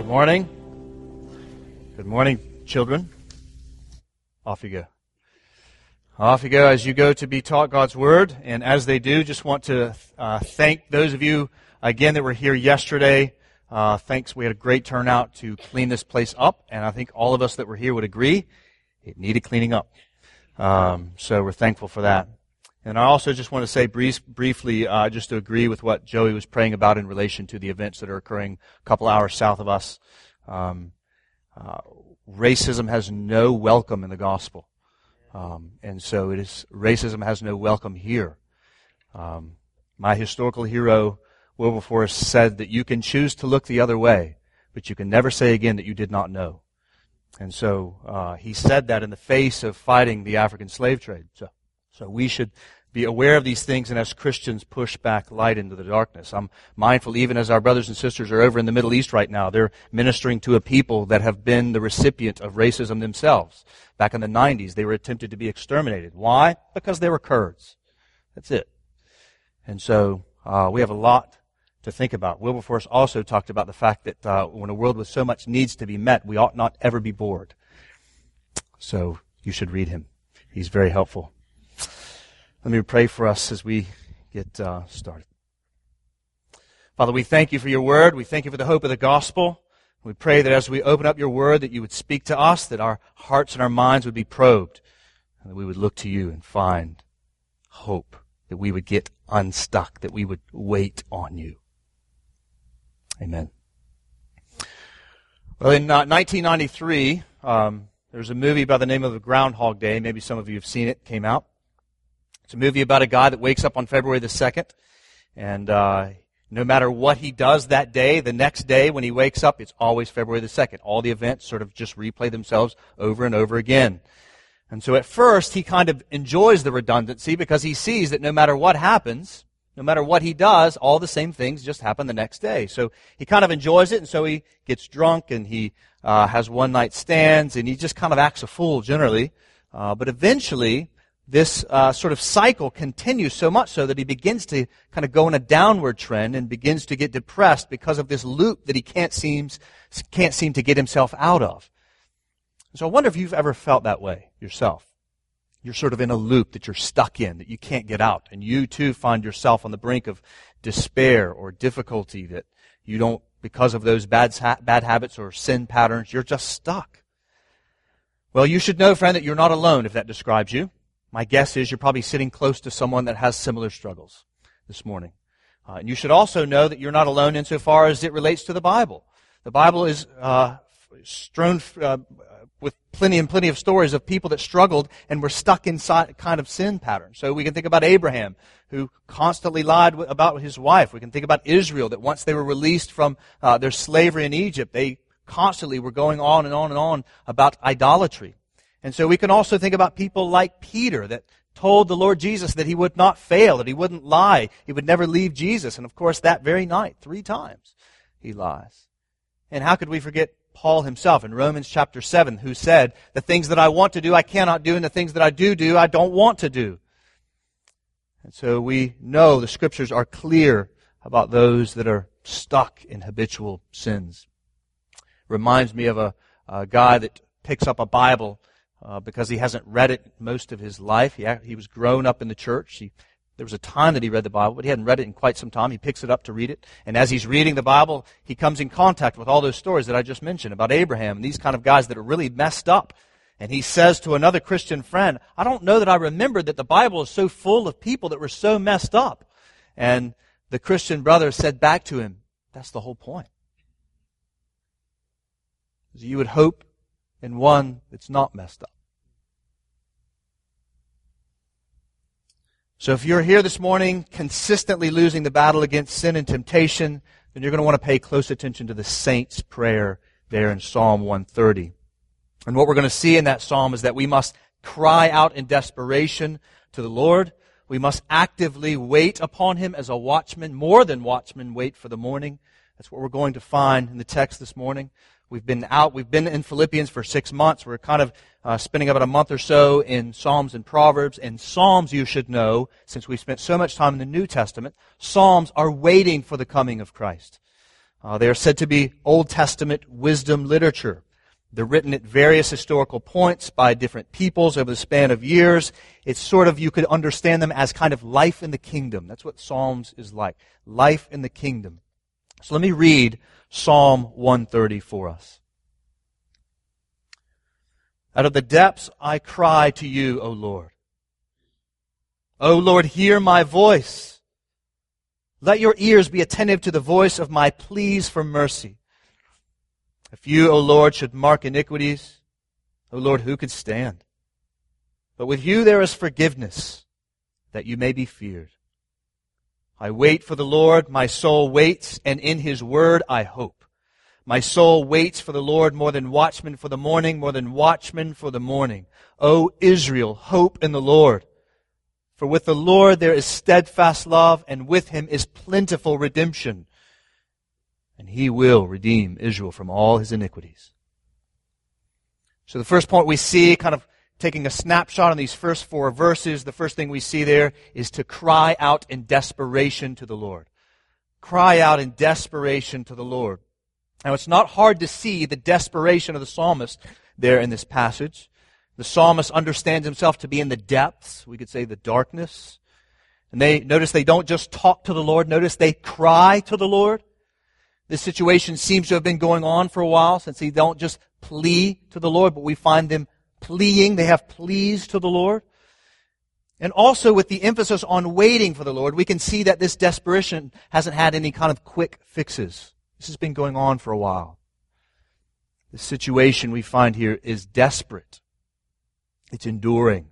Good morning. Good morning, children. Off you go. Off you go as you go to be taught God's Word. And as they do, just want to uh, thank those of you, again, that were here yesterday. Uh, thanks. We had a great turnout to clean this place up. And I think all of us that were here would agree it needed cleaning up. Um, so we're thankful for that. And I also just want to say brief, briefly, uh, just to agree with what Joey was praying about in relation to the events that are occurring a couple hours south of us. Um, uh, racism has no welcome in the gospel. Um, and so it is, racism has no welcome here. Um, my historical hero, Wilberforce, said that you can choose to look the other way, but you can never say again that you did not know. And so uh, he said that in the face of fighting the African slave trade. So so we should be aware of these things and as Christians push back light into the darkness. I'm mindful even as our brothers and sisters are over in the Middle East right now, they're ministering to a people that have been the recipient of racism themselves. Back in the 90s, they were attempted to be exterminated. Why? Because they were Kurds. That's it. And so uh, we have a lot to think about. Wilberforce also talked about the fact that uh, when a world with so much needs to be met, we ought not ever be bored. So you should read him. He's very helpful. Let me pray for us as we get uh, started. Father, we thank you for your word. We thank you for the hope of the gospel. We pray that as we open up your word, that you would speak to us, that our hearts and our minds would be probed, and that we would look to you and find hope, that we would get unstuck, that we would wait on you. Amen. Well, in uh, 1993, um, there was a movie by the name of Groundhog Day. Maybe some of you have seen it. Came out. It's a movie about a guy that wakes up on February the 2nd, and uh, no matter what he does that day, the next day when he wakes up, it's always February the 2nd. All the events sort of just replay themselves over and over again. And so at first, he kind of enjoys the redundancy because he sees that no matter what happens, no matter what he does, all the same things just happen the next day. So he kind of enjoys it, and so he gets drunk and he uh, has one night stands, and he just kind of acts a fool generally. Uh, but eventually, this uh, sort of cycle continues so much so that he begins to kind of go in a downward trend and begins to get depressed because of this loop that he can't seems can't seem to get himself out of. So I wonder if you've ever felt that way yourself. You're sort of in a loop that you're stuck in that you can't get out, and you too find yourself on the brink of despair or difficulty that you don't because of those bad bad habits or sin patterns. You're just stuck. Well, you should know, friend, that you're not alone if that describes you. My guess is you're probably sitting close to someone that has similar struggles this morning. Uh, and you should also know that you're not alone insofar as it relates to the Bible. The Bible is uh, strewn uh, with plenty and plenty of stories of people that struggled and were stuck inside kind of sin patterns. So we can think about Abraham, who constantly lied about his wife. We can think about Israel, that once they were released from uh, their slavery in Egypt, they constantly were going on and on and on about idolatry. And so we can also think about people like Peter that told the Lord Jesus that he would not fail, that he wouldn't lie, he would never leave Jesus. And of course, that very night, three times, he lies. And how could we forget Paul himself in Romans chapter 7, who said, The things that I want to do, I cannot do, and the things that I do do, I don't want to do. And so we know the scriptures are clear about those that are stuck in habitual sins. Reminds me of a, a guy that picks up a Bible uh, because he hasn't read it most of his life. He, he was grown up in the church. He, there was a time that he read the Bible, but he hadn't read it in quite some time. He picks it up to read it. And as he's reading the Bible, he comes in contact with all those stories that I just mentioned about Abraham and these kind of guys that are really messed up. And he says to another Christian friend, I don't know that I remembered that the Bible is so full of people that were so messed up. And the Christian brother said back to him, That's the whole point. You would hope in one that's not messed up. So if you're here this morning consistently losing the battle against sin and temptation, then you're going to want to pay close attention to the saint's prayer there in Psalm 130. And what we're going to see in that psalm is that we must cry out in desperation to the Lord. We must actively wait upon him as a watchman, more than watchmen wait for the morning. That's what we're going to find in the text this morning. We've been out, we've been in Philippians for six months. We're kind of uh, spending about a month or so in Psalms and Proverbs. And Psalms, you should know, since we've spent so much time in the New Testament, Psalms are waiting for the coming of Christ. Uh, they are said to be Old Testament wisdom literature. They're written at various historical points by different peoples over the span of years. It's sort of, you could understand them as kind of life in the kingdom. That's what Psalms is like. Life in the kingdom. So let me read Psalm 130 for us. Out of the depths I cry to you, O Lord. O Lord, hear my voice. Let your ears be attentive to the voice of my pleas for mercy. If you, O Lord, should mark iniquities, O Lord, who could stand? But with you there is forgiveness, that you may be feared. I wait for the Lord, my soul waits, and in his word I hope. My soul waits for the Lord more than watchmen for the morning, more than watchmen for the morning. O Israel, hope in the Lord. For with the Lord there is steadfast love, and with him is plentiful redemption and he will redeem Israel from all his iniquities. So the first point we see, kind of taking a snapshot on these first four verses, the first thing we see there is to cry out in desperation to the Lord. Cry out in desperation to the Lord. Now it's not hard to see the desperation of the psalmist there in this passage. The psalmist understands himself to be in the depths, we could say the darkness. And they notice they don't just talk to the Lord, notice they cry to the Lord. This situation seems to have been going on for a while since they don't just plea to the Lord, but we find them pleading. They have pleas to the Lord. And also with the emphasis on waiting for the Lord, we can see that this desperation hasn't had any kind of quick fixes. This has been going on for a while. The situation we find here is desperate. It's enduring.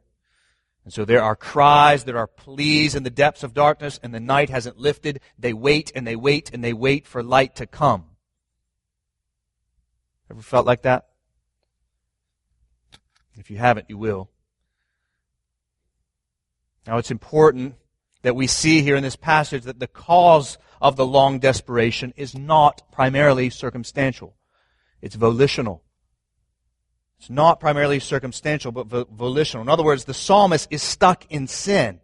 And so there are cries, there are pleas in the depths of darkness, and the night hasn't lifted. They wait and they wait and they wait for light to come. Ever felt like that? If you haven't, you will. Now it's important that we see here in this passage that the cause of the long desperation is not primarily circumstantial. It's volitional. It's not primarily circumstantial, but volitional. In other words, the psalmist is stuck in sin.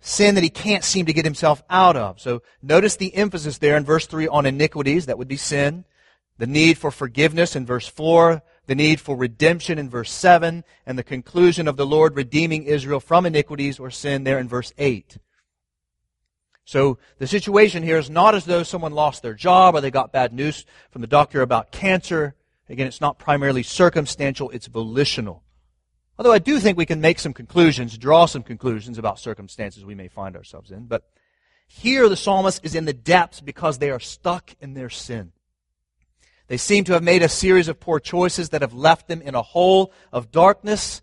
Sin that he can't seem to get himself out of. So notice the emphasis there in verse 3 on iniquities. That would be sin. The need for forgiveness in verse 4. The need for redemption in verse 7. And the conclusion of the Lord redeeming Israel from iniquities or sin there in verse 8. So the situation here is not as though someone lost their job or they got bad news from the doctor about cancer. Again, it's not primarily circumstantial, it's volitional. Although I do think we can make some conclusions, draw some conclusions about circumstances we may find ourselves in. But here the psalmist is in the depths because they are stuck in their sin. They seem to have made a series of poor choices that have left them in a hole of darkness.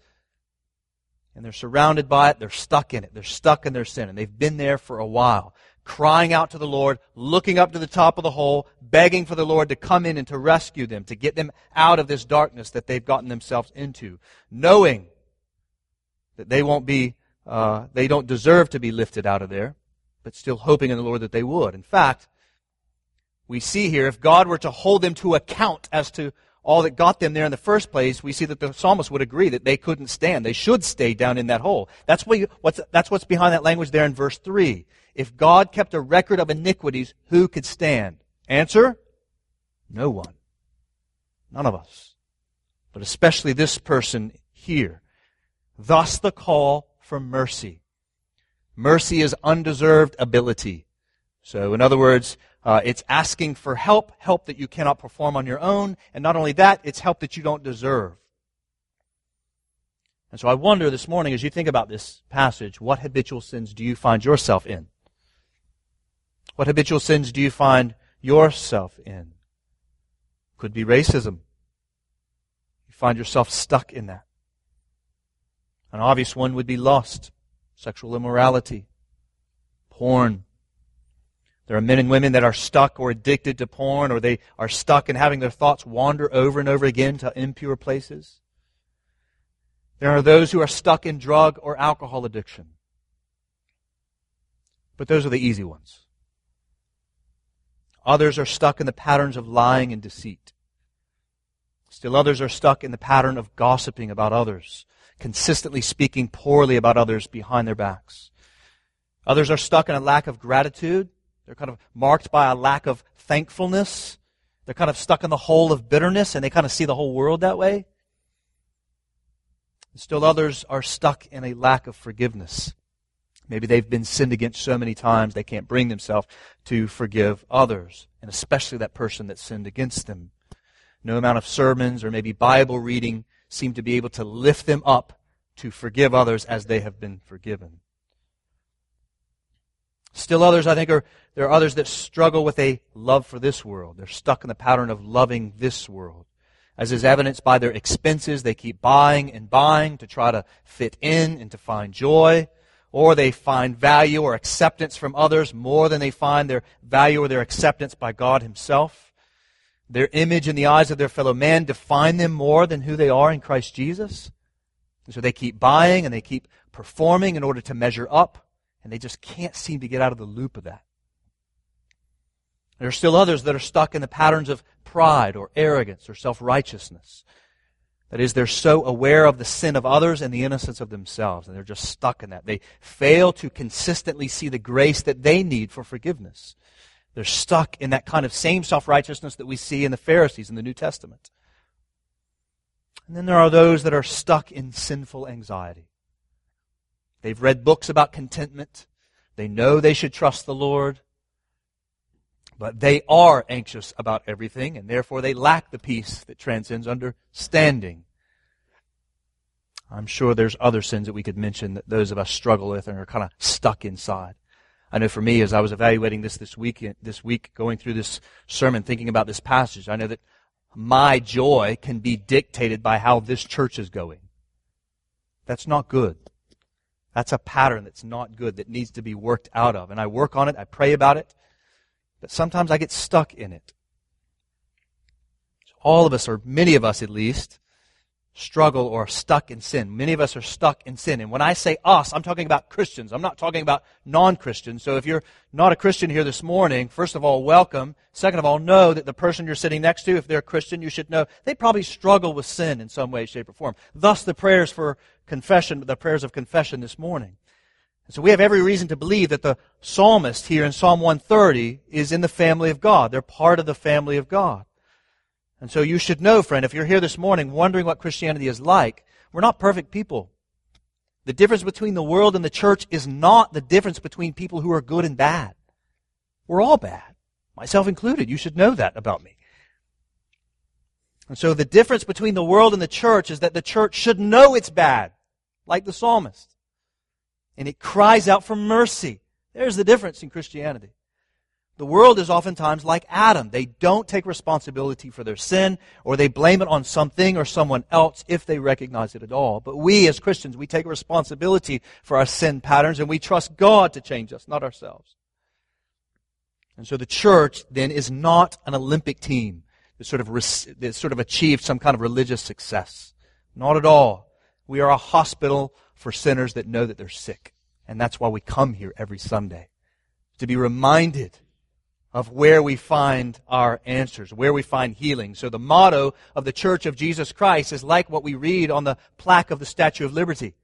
And they're surrounded by it. They're stuck in it. They're stuck in their sin. And they've been there for a while crying out to the Lord, looking up to the top of the hole, begging for the Lord to come in and to rescue them, to get them out of this darkness that they've gotten themselves into, knowing that they won't be, uh, they don't deserve to be lifted out of there, but still hoping in the Lord that they would. In fact, we see here, if God were to hold them to account as to all that got them there in the first place, we see that the psalmist would agree that they couldn't stand. They should stay down in that hole. That's, what you, what's, that's what's behind that language there in verse 3. If God kept a record of iniquities, who could stand? Answer? No one. None of us. But especially this person here. Thus the call for mercy. Mercy is undeserved ability. So, in other words, uh, it's asking for help, help that you cannot perform on your own. And not only that, it's help that you don't deserve. And so I wonder this morning, as you think about this passage, what habitual sins do you find yourself in? What habitual sins do you find yourself in? Could be racism. You find yourself stuck in that. An obvious one would be lust, sexual immorality, porn. There are men and women that are stuck or addicted to porn, or they are stuck in having their thoughts wander over and over again to impure places. There are those who are stuck in drug or alcohol addiction. But those are the easy ones. Others are stuck in the patterns of lying and deceit. Still others are stuck in the pattern of gossiping about others, consistently speaking poorly about others behind their backs. Others are stuck in a lack of gratitude. They're kind of marked by a lack of thankfulness. They're kind of stuck in the hole of bitterness and they kind of see the whole world that way. Still others are stuck in a lack of forgiveness. Maybe they've been sinned against so many times they can't bring themselves to forgive others, and especially that person that sinned against them. No amount of sermons or maybe Bible reading seem to be able to lift them up to forgive others as they have been forgiven. Still others, I think, are there are others that struggle with a love for this world. They're stuck in the pattern of loving this world. As is evidenced by their expenses, they keep buying and buying to try to fit in and to find joy or they find value or acceptance from others more than they find their value or their acceptance by God Himself. Their image in the eyes of their fellow man define them more than who they are in Christ Jesus. And so they keep buying and they keep performing in order to measure up, and they just can't seem to get out of the loop of that. There are still others that are stuck in the patterns of pride or arrogance or self righteousness. That is, they're so aware of the sin of others and the innocence of themselves, and they're just stuck in that. They fail to consistently see the grace that they need for forgiveness. They're stuck in that kind of same self righteousness that we see in the Pharisees in the New Testament. And then there are those that are stuck in sinful anxiety. They've read books about contentment. They know they should trust the Lord. But they are anxious about everything, and therefore they lack the peace that transcends understanding. I'm sure there's other sins that we could mention that those of us struggle with and are kind of stuck inside. I know for me, as I was evaluating this this week, this week, going through this sermon, thinking about this passage, I know that my joy can be dictated by how this church is going. That's not good. That's a pattern that's not good, that needs to be worked out of. And I work on it, I pray about it, but sometimes I get stuck in it. All of us, or many of us at least, struggle or stuck in sin. Many of us are stuck in sin. And when I say us, I'm talking about Christians. I'm not talking about non Christians. So if you're not a Christian here this morning, first of all, welcome. Second of all, know that the person you're sitting next to, if they're a Christian, you should know they probably struggle with sin in some way, shape, or form. Thus, the prayers for confession, the prayers of confession this morning. So we have every reason to believe that the psalmist here in Psalm 130 is in the family of God. They're part of the family of God. And so you should know, friend, if you're here this morning wondering what Christianity is like, we're not perfect people. The difference between the world and the church is not the difference between people who are good and bad. We're all bad, myself included. You should know that about me. And so the difference between the world and the church is that the church should know it's bad, like the psalmist and it cries out for mercy. There's the difference in Christianity. The world is oftentimes like Adam. They don't take responsibility for their sin, or they blame it on something or someone else if they recognize it at all. But we as Christians, we take responsibility for our sin patterns, and we trust God to change us, not ourselves. And so the church then is not an Olympic team that sort of, that sort of achieved some kind of religious success. Not at all. We are a hospital for sinners that know that they're sick. And that's why we come here every Sunday. To be reminded of where we find our answers, where we find healing. So the motto of the Church of Jesus Christ is like what we read on the plaque of the Statue of Liberty.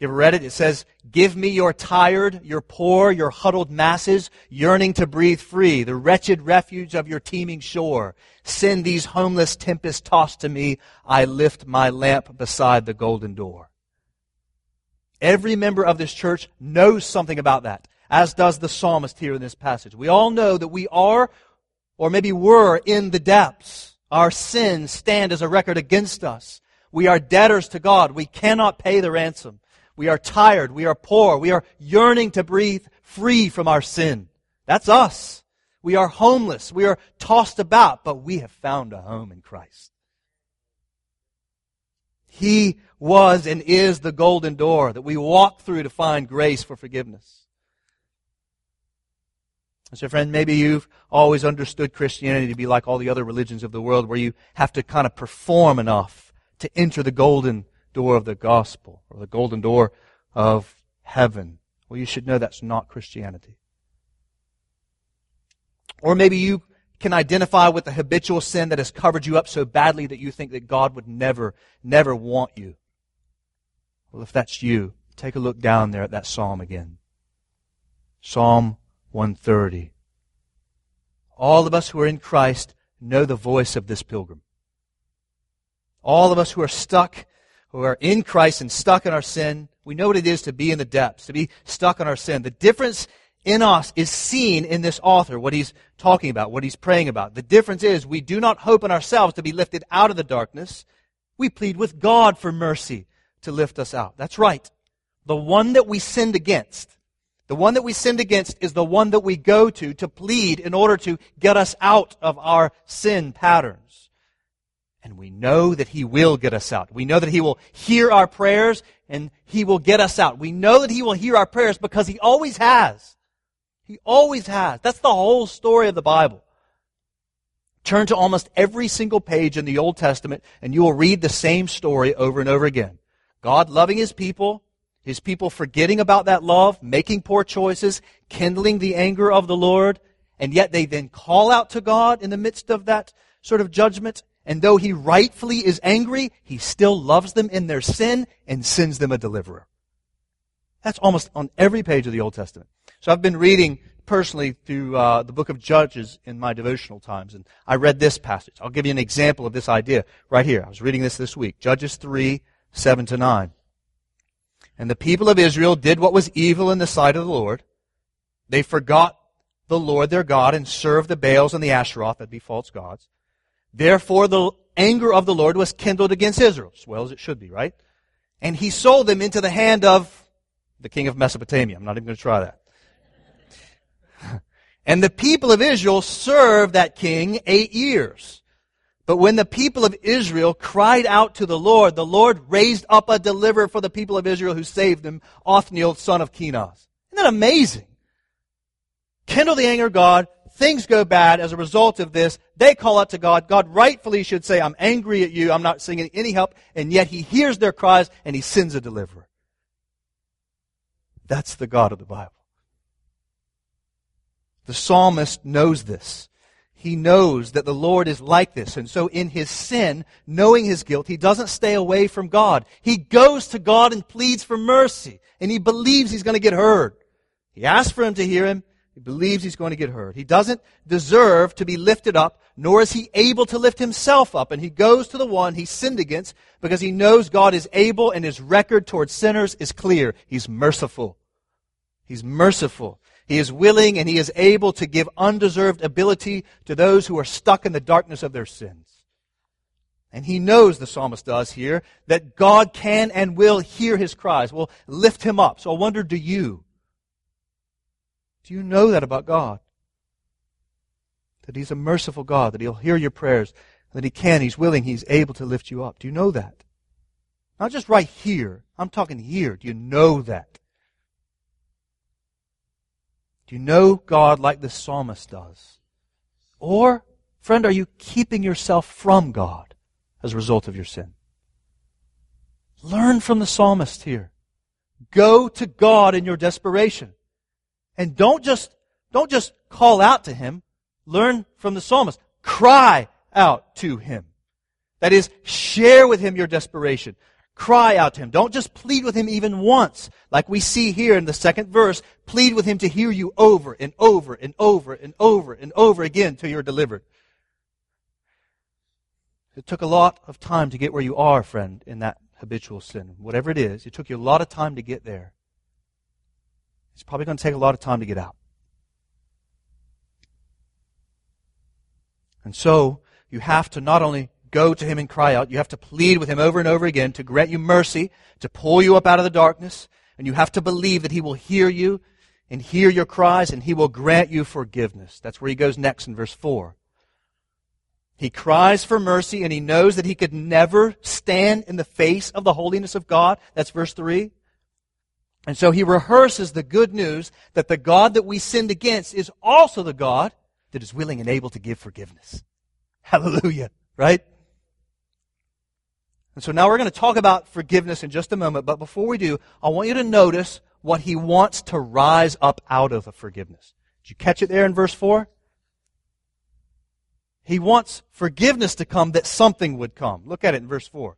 You ever read it? It says, Give me your tired, your poor, your huddled masses, yearning to breathe free, the wretched refuge of your teeming shore. Send these homeless tempests tossed to me. I lift my lamp beside the golden door. Every member of this church knows something about that, as does the psalmist here in this passage. We all know that we are, or maybe were, in the depths. Our sins stand as a record against us. We are debtors to God. We cannot pay the ransom. We are tired. We are poor. We are yearning to breathe free from our sin. That's us. We are homeless. We are tossed about, but we have found a home in Christ. He was and is the golden door that we walk through to find grace for forgiveness. So, friend, maybe you've always understood Christianity to be like all the other religions of the world where you have to kind of perform enough to enter the golden door of the gospel or the golden door of heaven. Well, you should know that's not Christianity. Or maybe you can identify with the habitual sin that has covered you up so badly that you think that God would never, never want you. Well, if that's you, take a look down there at that psalm again. Psalm 130. All of us who are in Christ know the voice of this pilgrim. All of us who are stuck, who are in Christ and stuck in our sin, we know what it is to be in the depths, to be stuck in our sin. The difference in us is seen in this author, what he's talking about, what he's praying about. The difference is we do not hope in ourselves to be lifted out of the darkness. We plead with God for mercy to lift us out. That's right. The one that we sinned against, the one that we sinned against is the one that we go to to plead in order to get us out of our sin patterns. And we know that He will get us out. We know that He will hear our prayers and He will get us out. We know that He will hear our prayers because He always has. He always has. That's the whole story of the Bible. Turn to almost every single page in the Old Testament and you will read the same story over and over again. God loving His people, His people forgetting about that love, making poor choices, kindling the anger of the Lord, and yet they then call out to God in the midst of that sort of judgment. And though He rightfully is angry, He still loves them in their sin and sends them a deliverer. That's almost on every page of the Old Testament. So I've been reading personally through uh, the book of Judges in my devotional times, and I read this passage. I'll give you an example of this idea right here. I was reading this this week. Judges 3, 7 to 9. And the people of Israel did what was evil in the sight of the Lord. They forgot the Lord their God and served the Baals and the Asheroth, that be false gods. Therefore the anger of the Lord was kindled against Israel, as well as it should be, right? And he sold them into the hand of the king of Mesopotamia. I'm not even going to try that. And the people of Israel served that king eight years. But when the people of Israel cried out to the Lord, the Lord raised up a deliverer for the people of Israel who saved them, Othniel, son of Kenaz. Isn't that amazing? Kindle the anger of God. Things go bad as a result of this. They call out to God. God rightfully should say, I'm angry at you. I'm not seeing any help. And yet he hears their cries and he sends a deliverer. That's the God of the Bible. The psalmist knows this. He knows that the Lord is like this. And so in his sin, knowing his guilt, he doesn't stay away from God. He goes to God and pleads for mercy. And he believes he's going to get heard. He asks for him to hear him. He believes he's going to get heard. He doesn't deserve to be lifted up, nor is he able to lift himself up. And he goes to the one he sinned against because he knows God is able and his record towards sinners is clear. He's merciful. He's merciful. He is willing and he is able to give undeserved ability to those who are stuck in the darkness of their sins. And he knows, the psalmist does here, that God can and will hear his cries, will lift him up. So I wonder, do you? Do you know that about God? That he's a merciful God, that he'll hear your prayers, that he can, he's willing, he's able to lift you up. Do you know that? Not just right here. I'm talking here. Do you know that? Do you know God like the psalmist does? Or, friend, are you keeping yourself from God as a result of your sin? Learn from the psalmist here. Go to God in your desperation. And don't just, don't just call out to Him. Learn from the psalmist. Cry out to Him. That is, share with Him your desperation. Cry out to him. Don't just plead with him even once. Like we see here in the second verse, plead with him to hear you over and over and over and over and over again till you're delivered. It took a lot of time to get where you are, friend, in that habitual sin. Whatever it is, it took you a lot of time to get there. It's probably going to take a lot of time to get out. And so, you have to not only go to him and cry out. You have to plead with him over and over again to grant you mercy, to pull you up out of the darkness. And you have to believe that he will hear you and hear your cries and he will grant you forgiveness. That's where he goes next in verse 4. He cries for mercy and he knows that he could never stand in the face of the holiness of God. That's verse 3. And so he rehearses the good news that the God that we sinned against is also the God that is willing and able to give forgiveness. Hallelujah. Right? And so now we're going to talk about forgiveness in just a moment, but before we do, I want you to notice what he wants to rise up out of the forgiveness. Did you catch it there in verse 4? He wants forgiveness to come that something would come. Look at it in verse 4.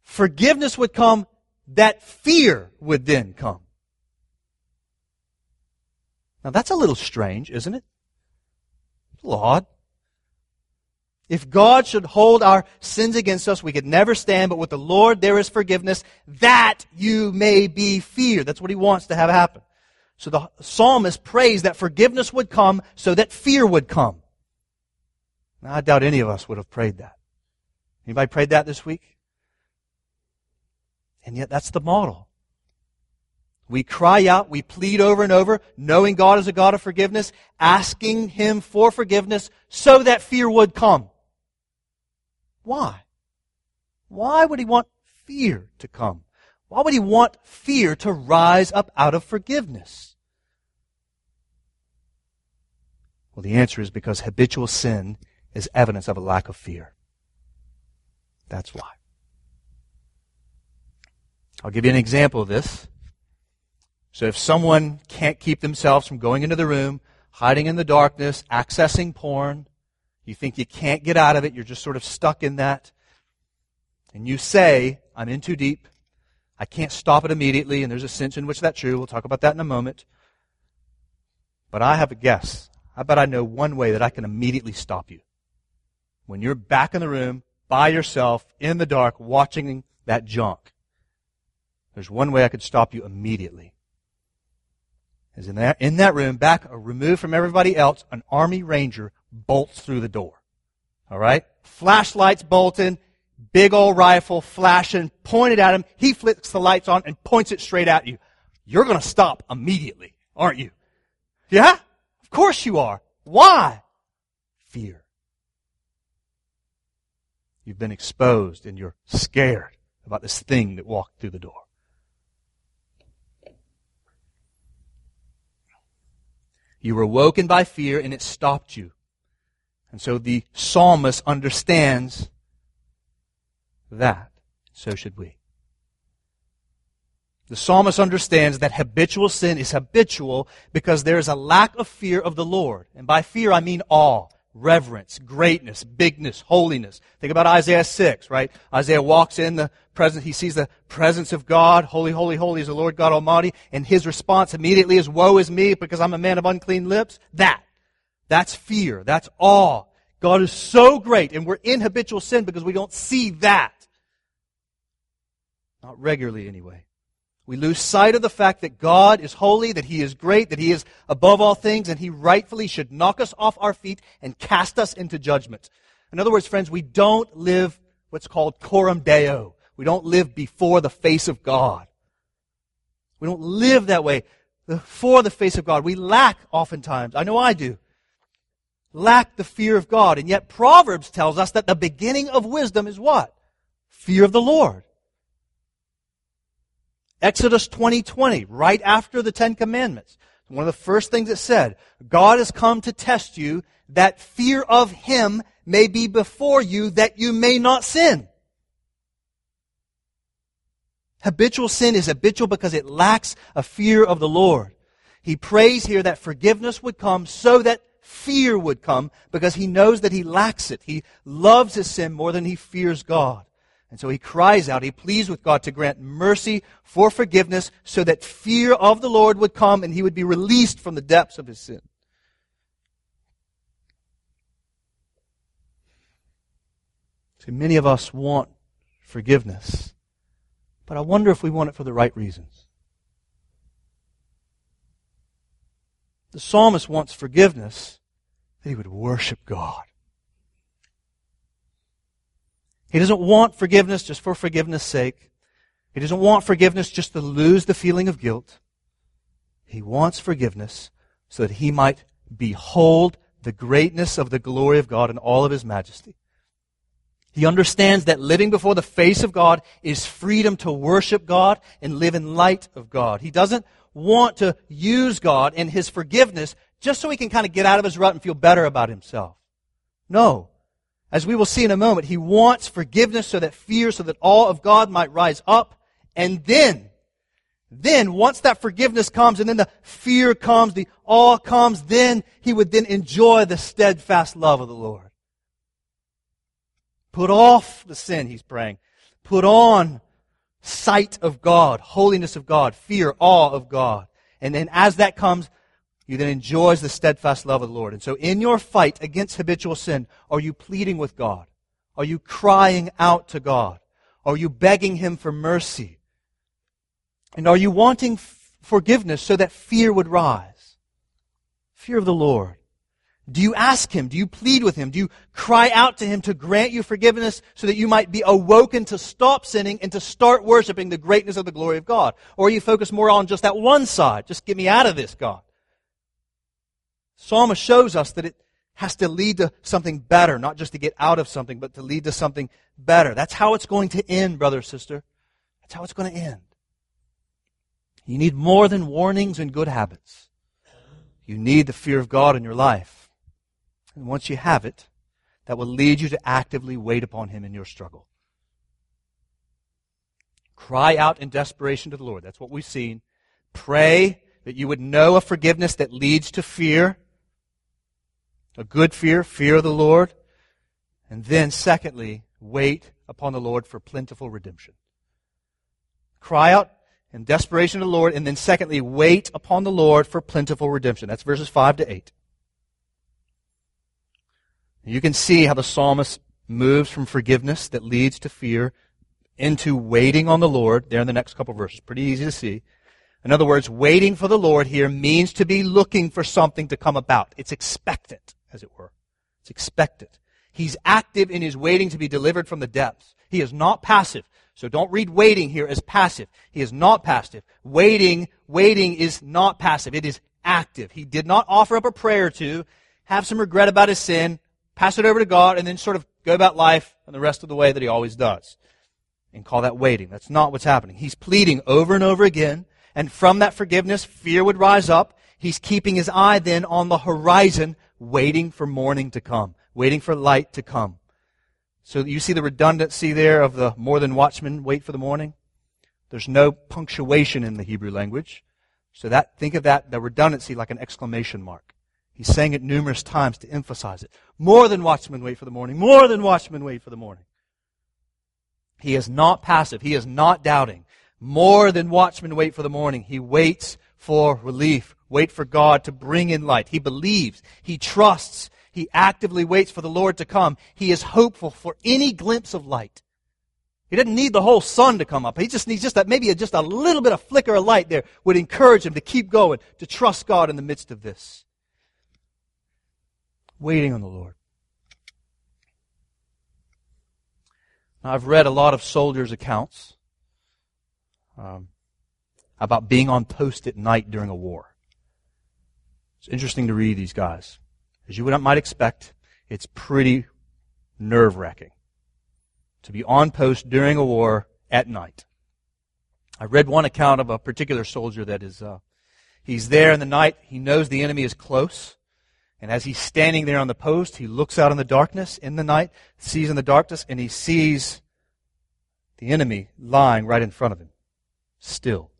Forgiveness would come that fear would then come. Now that's a little strange, isn't it? A little odd. If God should hold our sins against us, we could never stand, but with the Lord there is forgiveness, that you may be feared. That's what he wants to have happen. So the psalmist prays that forgiveness would come so that fear would come. Now, I doubt any of us would have prayed that. Anybody prayed that this week? And yet that's the model. We cry out, we plead over and over, knowing God is a God of forgiveness, asking Him for forgiveness so that fear would come. Why? Why would He want fear to come? Why would He want fear to rise up out of forgiveness? Well, the answer is because habitual sin is evidence of a lack of fear. That's why. I'll give you an example of this. So if someone can't keep themselves from going into the room, hiding in the darkness, accessing porn, you think you can't get out of it, you're just sort of stuck in that, and you say, I'm in too deep, I can't stop it immediately, and there's a sense in which that's true. We'll talk about that in a moment. But I have a guess. I bet I know one way that I can immediately stop you. When you're back in the room, by yourself, in the dark, watching that junk, there's one way I could stop you immediately is in that, in that room, back, removed from everybody else, an army ranger bolts through the door. All right? Flashlights bolting, big old rifle flashing, pointed at him. He flicks the lights on and points it straight at you. You're going to stop immediately, aren't you? Yeah? Of course you are. Why? Fear. You've been exposed and you're scared about this thing that walked through the door. You were woken by fear and it stopped you. And so the psalmist understands that. So should we. The psalmist understands that habitual sin is habitual because there is a lack of fear of the Lord. And by fear, I mean awe reverence, greatness, bigness, holiness. Think about Isaiah 6, right? Isaiah walks in the presence, he sees the presence of God. Holy, holy, holy is the Lord God Almighty. And his response immediately is, woe is me because I'm a man of unclean lips. That. That's fear. That's awe. God is so great and we're in habitual sin because we don't see that. Not regularly anyway. We lose sight of the fact that God is holy, that He is great, that He is above all things, and He rightfully should knock us off our feet and cast us into judgment. In other words, friends, we don't live what's called coram deo. We don't live before the face of God. We don't live that way before the face of God. We lack oftentimes, I know I do, lack the fear of God. And yet Proverbs tells us that the beginning of wisdom is what? Fear of the Lord. Exodus 20:20, 20, right after the 10 commandments. One of the first things it said, God has come to test you that fear of him may be before you that you may not sin. Habitual sin is habitual because it lacks a fear of the Lord. He prays here that forgiveness would come so that fear would come because he knows that he lacks it. He loves his sin more than he fears God. And so he cries out, he pleads with God to grant mercy for forgiveness so that fear of the Lord would come and he would be released from the depths of his sin. See, many of us want forgiveness, but I wonder if we want it for the right reasons. The psalmist wants forgiveness that he would worship God. He doesn't want forgiveness just for forgiveness' sake. He doesn't want forgiveness just to lose the feeling of guilt. He wants forgiveness so that he might behold the greatness of the glory of God in all of his majesty. He understands that living before the face of God is freedom to worship God and live in light of God. He doesn't want to use God and his forgiveness just so he can kind of get out of his rut and feel better about himself. No. As we will see in a moment, he wants forgiveness so that fear, so that awe of God might rise up. And then, then once that forgiveness comes and then the fear comes, the awe comes, then he would then enjoy the steadfast love of the Lord. Put off the sin, he's praying. Put on sight of God, holiness of God, fear, awe of God. And then as that comes, you then enjoys the steadfast love of the Lord. And so in your fight against habitual sin, are you pleading with God? Are you crying out to God? Are you begging Him for mercy? And are you wanting forgiveness so that fear would rise? Fear of the Lord. Do you ask Him? Do you plead with Him? Do you cry out to Him to grant you forgiveness so that you might be awoken to stop sinning and to start worshiping the greatness of the glory of God? Or are you focused more on just that one side? Just get me out of this, God. Psalmist shows us that it has to lead to something better, not just to get out of something, but to lead to something better. That's how it's going to end, brother sister. That's how it's going to end. You need more than warnings and good habits. You need the fear of God in your life. And once you have it, that will lead you to actively wait upon Him in your struggle. Cry out in desperation to the Lord. That's what we've seen. Pray that you would know a forgiveness that leads to fear, a good fear, fear of the Lord. And then, secondly, wait upon the Lord for plentiful redemption. Cry out in desperation to the Lord, and then secondly, wait upon the Lord for plentiful redemption. That's verses 5 to 8. You can see how the psalmist moves from forgiveness that leads to fear into waiting on the Lord there in the next couple verses. Pretty easy to see. In other words, waiting for the Lord here means to be looking for something to come about. It's expectant, as it were. It's expectant. He's active in his waiting to be delivered from the depths. He is not passive. So don't read waiting here as passive. He is not passive. Waiting, waiting is not passive. It is active. He did not offer up a prayer to, have some regret about his sin, pass it over to God, and then sort of go about life and the rest of the way that he always does. And call that waiting. That's not what's happening. He's pleading over and over again, and from that forgiveness, fear would rise up. He's keeping his eye then on the horizon, waiting for morning to come, waiting for light to come. So you see the redundancy there of the more than watchmen wait for the morning? There's no punctuation in the Hebrew language. So that, think of that, the redundancy like an exclamation mark. He's sang it numerous times to emphasize it. More than watchmen wait for the morning. More than watchmen wait for the morning. He is not passive. He is not doubting. More than watchmen wait for the morning. He waits for relief. Wait for God to bring in light. He believes. He trusts. He actively waits for the Lord to come. He is hopeful for any glimpse of light. He doesn't need the whole sun to come up. He just needs just that maybe just a little bit of flicker of light there would encourage him to keep going, to trust God in the midst of this. Waiting on the Lord. Now, I've read a lot of soldiers' accounts um, about being on post at night during a war. It's interesting to read these guys. As you might expect, it's pretty nerve wracking to be on post during a war at night. I read one account of a particular soldier that is, uh, he's there in the night, he knows the enemy is close, and as he's standing there on the post, he looks out in the darkness in the night, sees in the darkness, and he sees the enemy lying right in front of him, still.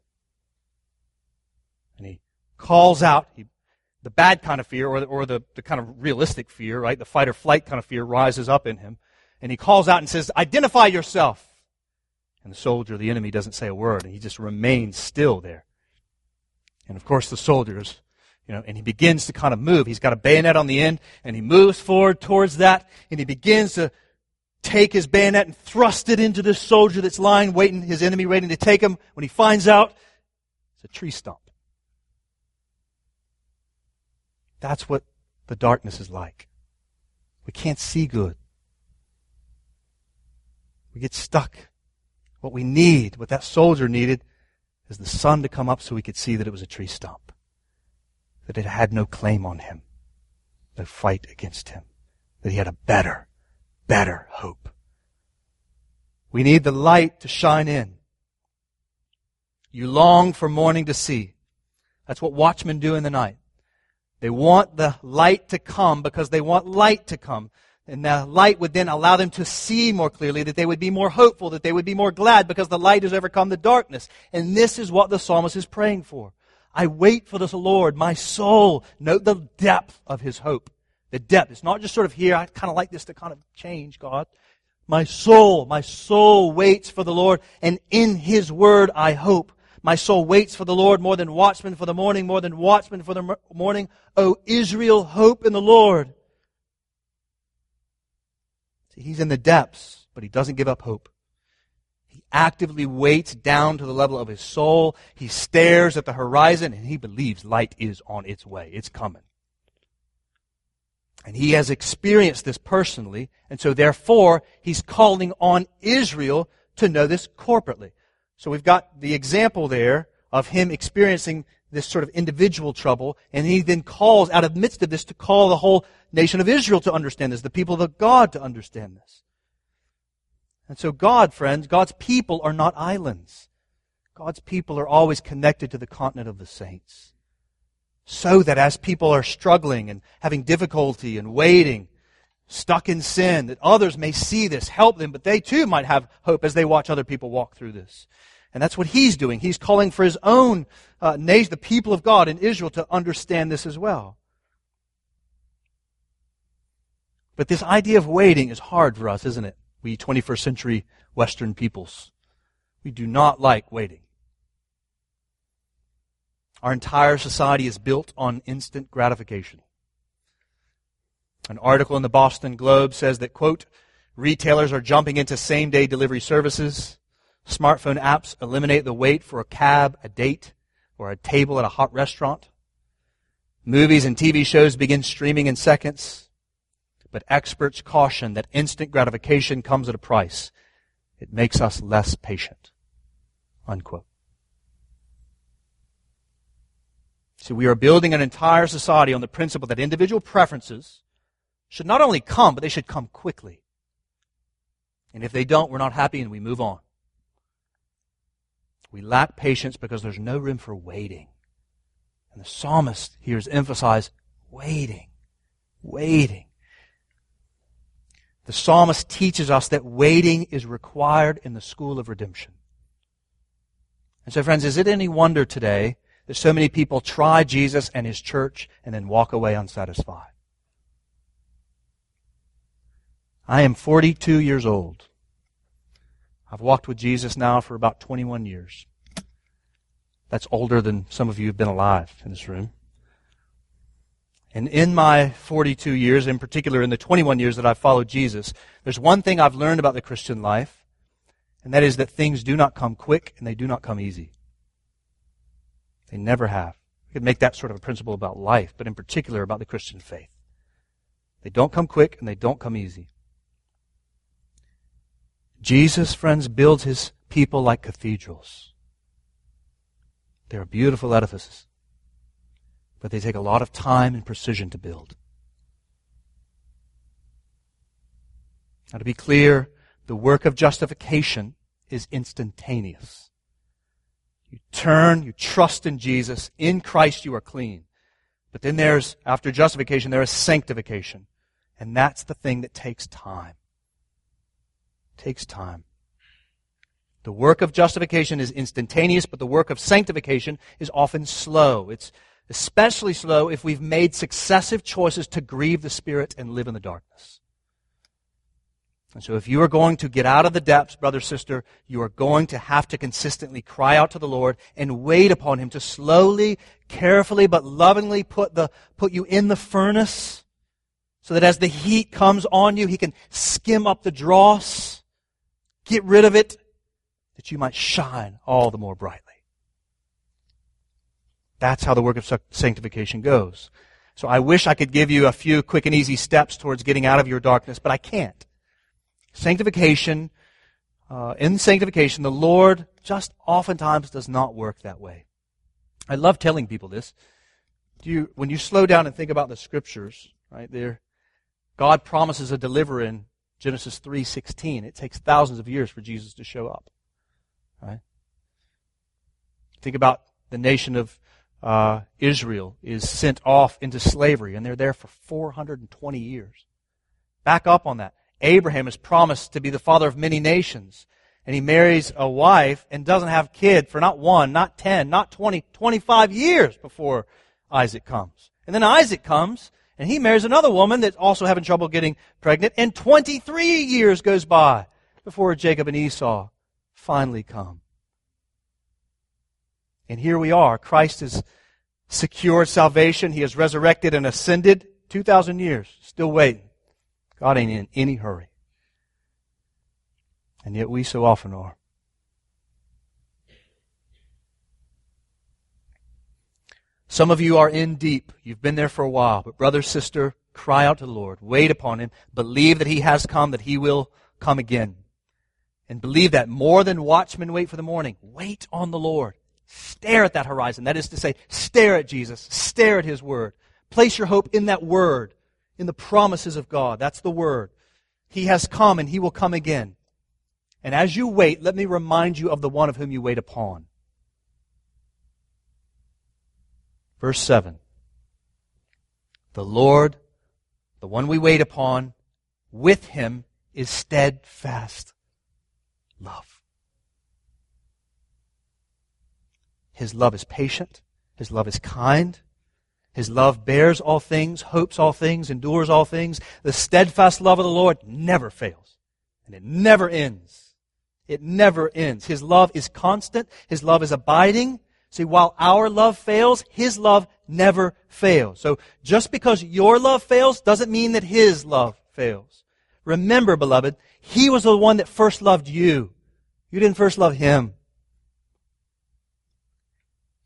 And he calls out, he the bad kind of fear or, the, or the, the kind of realistic fear, right? The fight or flight kind of fear rises up in him. And he calls out and says, Identify yourself. And the soldier, the enemy, doesn't say a word, and he just remains still there. And of course, the soldiers, you know, and he begins to kind of move. He's got a bayonet on the end, and he moves forward towards that, and he begins to take his bayonet and thrust it into this soldier that's lying, waiting, his enemy waiting to take him. When he finds out, it's a tree stump. That's what the darkness is like. We can't see good. We get stuck. What we need, what that soldier needed, is the sun to come up so we could see that it was a tree stump. That it had no claim on him. No fight against him. That he had a better, better hope. We need the light to shine in. You long for morning to see. That's what watchmen do in the night. They want the light to come because they want light to come. And the light would then allow them to see more clearly, that they would be more hopeful, that they would be more glad because the light has overcome the darkness. And this is what the psalmist is praying for. I wait for the Lord, my soul. Note the depth of his hope. The depth. It's not just sort of here, I kind of like this to kind of change, God. My soul, my soul waits for the Lord, and in his word I hope. My soul waits for the Lord more than watchmen for the morning, more than watchmen for the morning. O Israel, hope in the Lord. See, he's in the depths, but he doesn't give up hope. Actively waits down to the level of his soul. He stares at the horizon and he believes light is on its way. It's coming. And he has experienced this personally, and so therefore he's calling on Israel to know this corporately. So we've got the example there of him experiencing this sort of individual trouble, and he then calls out of the midst of this to call the whole nation of Israel to understand this, the people of God to understand this. And so God, friends, God's people are not islands. God's people are always connected to the continent of the saints so that as people are struggling and having difficulty and waiting, stuck in sin, that others may see this, help them, but they too might have hope as they watch other people walk through this. And that's what he's doing. He's calling for his own uh, nation, the people of God in Israel, to understand this as well. But this idea of waiting is hard for us, isn't it? We 21st century Western peoples. We do not like waiting. Our entire society is built on instant gratification. An article in the Boston Globe says that, quote, retailers are jumping into same day delivery services. Smartphone apps eliminate the wait for a cab, a date, or a table at a hot restaurant. Movies and TV shows begin streaming in seconds. But experts caution that instant gratification comes at a price. It makes us less patient. Unquote. So we are building an entire society on the principle that individual preferences should not only come, but they should come quickly. And if they don't, we're not happy and we move on. We lack patience because there's no room for waiting. And the psalmist here is emphasized waiting, waiting. The psalmist teaches us that waiting is required in the school of redemption. And so, friends, is it any wonder today that so many people try Jesus and his church and then walk away unsatisfied. I am 42 years old. I've walked with Jesus now for about 21 years. That's older than some of you have been alive in this room. And in my 42 years, in particular in the 21 years that I've followed Jesus, there's one thing I've learned about the Christian life, and that is that things do not come quick and they do not come easy. They never have. We could make that sort of a principle about life, but in particular about the Christian faith. They don't come quick and they don't come easy. Jesus, friends, builds his people like cathedrals. They are beautiful edifices, but they take a lot of time and precision to build. Now, to be clear, the work of justification is instantaneous. You turn, you trust in Jesus. In Christ you are clean. But then there's, after justification, there is sanctification. And that's the thing that takes time. It takes time. The work of justification is instantaneous, but the work of sanctification is often slow. It's especially slow if we've made successive choices to grieve the Spirit and live in the darkness. And so if you are going to get out of the depths, brother, sister, you are going to have to consistently cry out to the Lord and wait upon Him to slowly, carefully, but lovingly put the, put you in the furnace so that as the heat comes on you, He can skim up the dross, get rid of it, that you might shine all the more brightly. That's how the work of sanctification goes. So I wish I could give you a few quick and easy steps towards getting out of your darkness, but I can't. Sanctification, uh, in sanctification, the Lord just oftentimes does not work that way. I love telling people this. Do you, when you slow down and think about the scriptures, right there, God promises a deliverer in Genesis 3:16. It takes thousands of years for Jesus to show up. Right? Think about the nation of uh, Israel is sent off into slavery, and they're there for 420 years. Back up on that. Abraham is promised to be the father of many nations. And he marries a wife and doesn't have kid for not one, not 10, not 20, 25 years before Isaac comes. And then Isaac comes and he marries another woman that's also having trouble getting pregnant and 23 years goes by before Jacob and Esau finally come. And here we are. Christ has secured salvation. He has resurrected and ascended. 2,000 years. Still waiting. God ain't in any hurry. And yet we so often are. Some of you are in deep. You've been there for a while. But brother, sister, cry out to the Lord. Wait upon Him. Believe that He has come, that He will come again. And believe that more than watchmen wait for the morning. Wait on the Lord. Stare at that horizon. That is to say, stare at Jesus. Stare at His Word. Place your hope in that Word, in the promises of God. That's the Word. He has come and He will come again. And as you wait, let me remind you of the one of whom you wait upon. Verse 7. The Lord, the one we wait upon, with him is steadfast love. His love is patient. His love is kind. His love bears all things, hopes all things, endures all things. The steadfast love of the Lord never fails, and it never ends. It never ends. His love is constant. His love is abiding. See, while our love fails, His love never fails. So just because your love fails doesn't mean that His love fails. Remember, beloved, He was the one that first loved you. You didn't first love Him.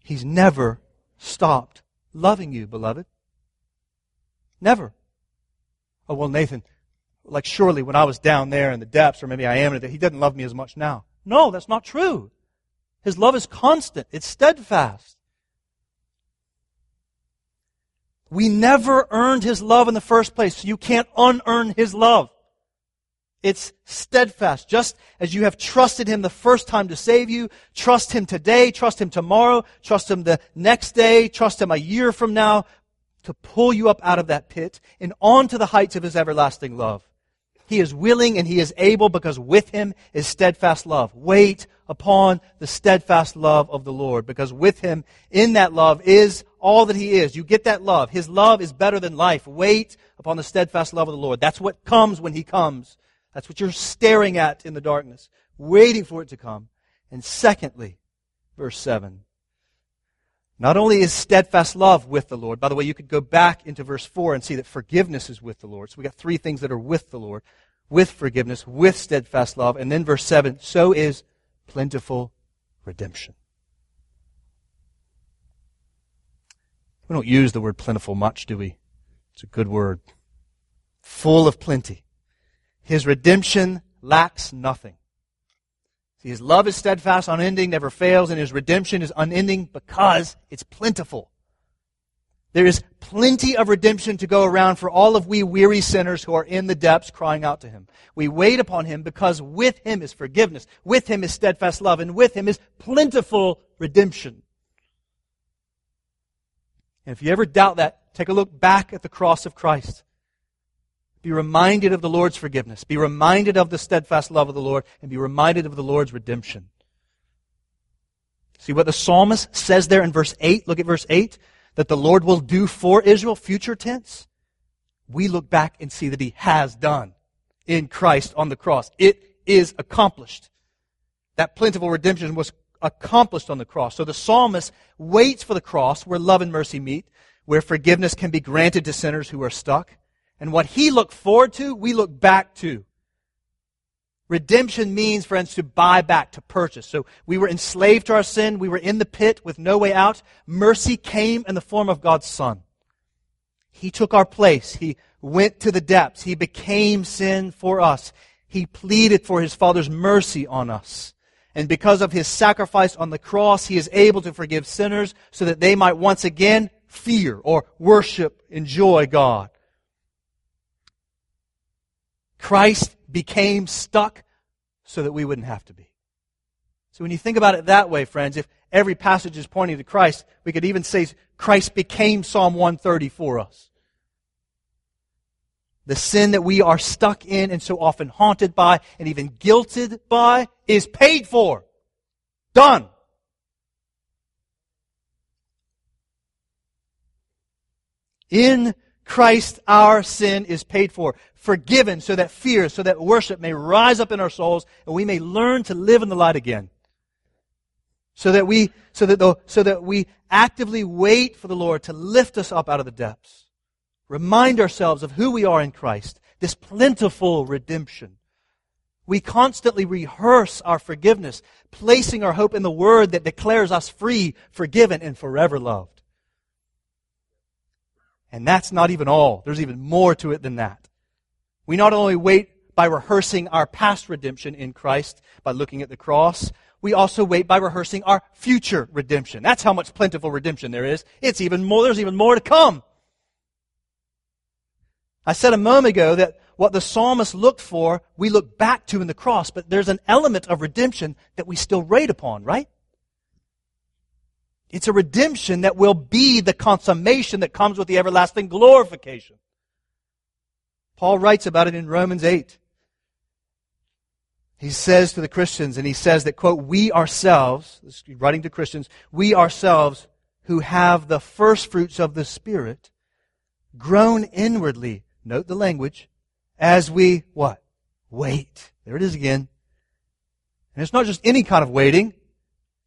He's never stopped loving you, beloved. Never. Oh, well, Nathan, like surely when I was down there in the depths, or maybe I am, He doesn't love me as much now. No, that's not true. His love is constant, it's steadfast. We never earned His love in the first place, so you can't unearn His love. It's steadfast. Just as you have trusted Him the first time to save you, trust Him today, trust Him tomorrow, trust Him the next day, trust Him a year from now to pull you up out of that pit and onto the heights of His everlasting love. He is willing and He is able because with Him is steadfast love. Wait upon the steadfast love of the Lord because with Him in that love is all that He is. You get that love. His love is better than life. Wait upon the steadfast love of the Lord. That's what comes when He comes. That's what you're staring at in the darkness, waiting for it to come. And secondly, verse 7. Not only is steadfast love with the Lord, by the way, you could go back into verse 4 and see that forgiveness is with the Lord. So we got three things that are with the Lord with forgiveness, with steadfast love. And then verse 7 so is plentiful redemption. We don't use the word plentiful much, do we? It's a good word. Full of plenty. His redemption lacks nothing. See, his love is steadfast, unending, never fails, and his redemption is unending because it's plentiful. There is plenty of redemption to go around for all of we weary sinners who are in the depths crying out to him. We wait upon him because with him is forgiveness, with him is steadfast love, and with him is plentiful redemption. And if you ever doubt that, take a look back at the cross of Christ. Be reminded of the Lord's forgiveness. Be reminded of the steadfast love of the Lord, and be reminded of the Lord's redemption. See what the psalmist says there in verse 8? Look at verse 8. That the Lord will do for Israel, future tense. We look back and see that he has done in Christ on the cross. It is accomplished. That plentiful redemption was accomplished on the cross. So the psalmist waits for the cross where love and mercy meet, where forgiveness can be granted to sinners who are stuck. And what he looked forward to, we look back to. Redemption means, friends, to buy back, to purchase. So we were enslaved to our sin. We were in the pit with no way out. Mercy came in the form of God's Son. He took our place. He went to the depths. He became sin for us. He pleaded for his Father's mercy on us. And because of his sacrifice on the cross, he is able to forgive sinners so that they might once again fear or worship, enjoy God. Christ became stuck so that we wouldn't have to be. So when you think about it that way, friends, if every passage is pointing to Christ, we could even say Christ became Psalm 130 for us. The sin that we are stuck in and so often haunted by and even guilted by is paid for. Done. In Christ, our sin is paid for, forgiven, so that fear, so that worship may rise up in our souls and we may learn to live in the light again. So that we, so that, the, so that we actively wait for the Lord to lift us up out of the depths. Remind ourselves of who we are in Christ, this plentiful redemption. We constantly rehearse our forgiveness, placing our hope in the word that declares us free, forgiven, and forever loved. And that's not even all. There's even more to it than that. We not only wait by rehearsing our past redemption in Christ by looking at the cross, we also wait by rehearsing our future redemption. That's how much plentiful redemption there is. It's even more, there's even more to come. I said a moment ago that what the psalmist looked for, we look back to in the cross, but there's an element of redemption that we still wait upon, right? It's a redemption that will be the consummation that comes with the everlasting glorification. Paul writes about it in Romans 8. He says to the Christians, and he says that, quote, we ourselves, writing to Christians, we ourselves who have the first fruits of the Spirit, groan inwardly, note the language, as we, what? Wait. There it is again. And it's not just any kind of waiting,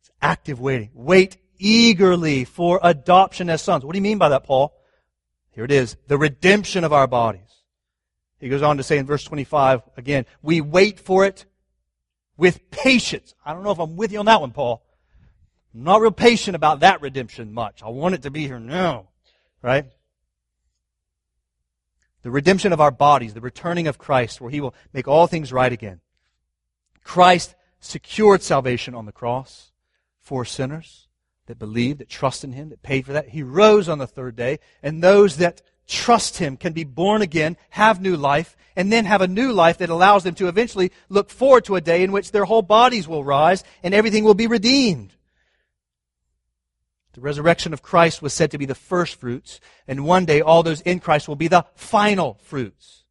it's active waiting. Wait eagerly for adoption as sons. What do you mean by that, Paul? Here it is. The redemption of our bodies. He goes on to say in verse 25 again, we wait for it with patience. I don't know if I'm with you on that one, Paul. I'm not real patient about that redemption much. I want it to be here now. Right? The redemption of our bodies, the returning of Christ, where He will make all things right again. Christ secured salvation on the cross for sinners that believe, that trust in Him, that paid for that. He rose on the third day, and those that trust Him can be born again, have new life, and then have a new life that allows them to eventually look forward to a day in which their whole bodies will rise and everything will be redeemed. The resurrection of Christ was said to be the first fruits, and one day all those in Christ will be the final fruits.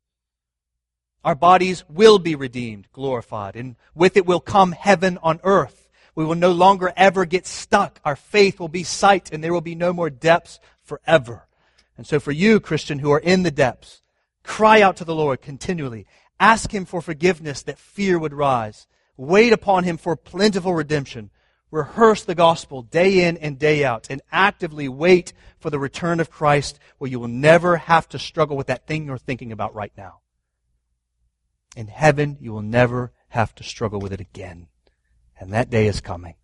Our bodies will be redeemed, glorified, and with it will come heaven on earth. We will no longer ever get stuck. Our faith will be sight, and there will be no more depths forever. And so for you, Christian, who are in the depths, cry out to the Lord continually. Ask Him for forgiveness that fear would rise. Wait upon Him for plentiful redemption. Rehearse the gospel day in and day out and actively wait for the return of Christ where you will never have to struggle with that thing you're thinking about right now. In heaven, you will never have to struggle with it again. And that day is coming.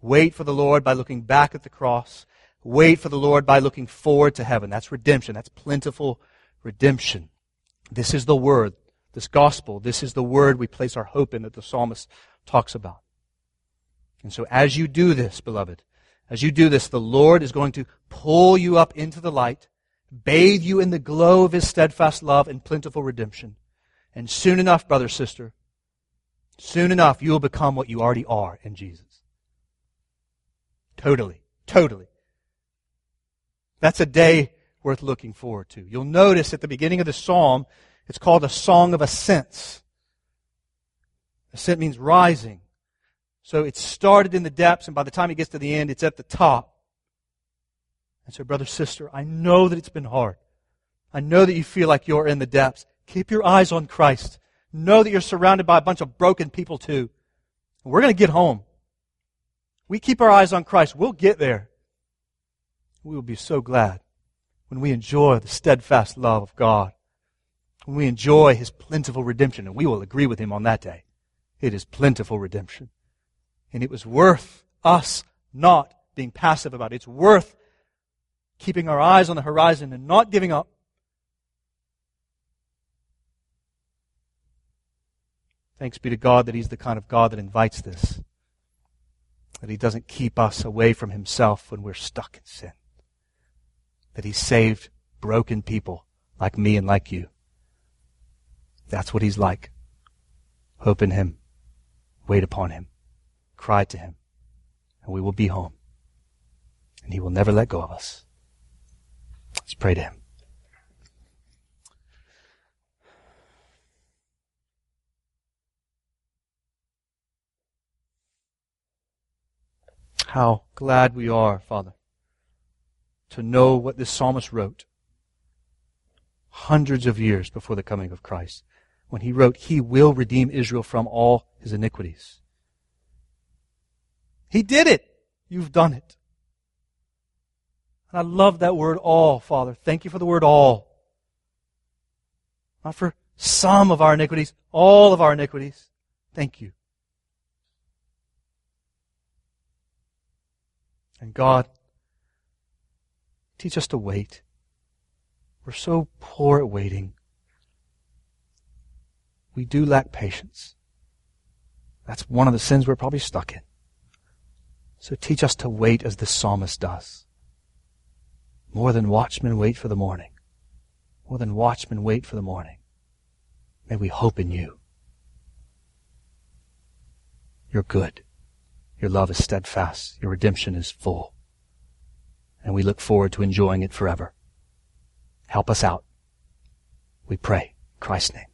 Wait for the Lord by looking back at the cross Wait for the Lord by looking forward to heaven. That's redemption. That's plentiful redemption. This is the word, this gospel. This is the word we place our hope in that the psalmist talks about. And so as you do this, beloved, as you do this, the Lord is going to pull you up into the light, bathe you in the glow of his steadfast love and plentiful redemption. And soon enough, brother, sister, soon enough, you will become what you already are in Jesus. Totally. Totally. That's a day worth looking forward to. You'll notice at the beginning of the psalm, it's called a song of ascents. Ascent means rising. So it started in the depths, and by the time it gets to the end, it's at the top. And so, brother, sister, I know that it's been hard. I know that you feel like you're in the depths. Keep your eyes on Christ. Know that you're surrounded by a bunch of broken people, too. We're going to get home. We keep our eyes on Christ. We'll get there we will be so glad when we enjoy the steadfast love of God, when we enjoy His plentiful redemption, and we will agree with Him on that day. It is plentiful redemption. And it was worth us not being passive about it. It's worth keeping our eyes on the horizon and not giving up. Thanks be to God that He's the kind of God that invites this, that He doesn't keep us away from Himself when we're stuck in sin that he saved broken people like me and like you. That's what he's like. Hope in him. Wait upon him. Cry to him. And we will be home. And he will never let go of us. Let's pray to him. How glad we are, Father to know what this psalmist wrote hundreds of years before the coming of Christ when he wrote, He will redeem Israel from all his iniquities. He did it. You've done it. And I love that word all, Father. Thank you for the word all. Not for some of our iniquities, all of our iniquities. Thank you. And God, teach us to wait. We're so poor at waiting. We do lack patience. That's one of the sins we're probably stuck in. So teach us to wait as the psalmist does. More than watchmen wait for the morning. More than watchmen wait for the morning. May we hope in you. You're good. Your love is steadfast. Your redemption is full. And we look forward to enjoying it forever. Help us out. We pray. Christ's name.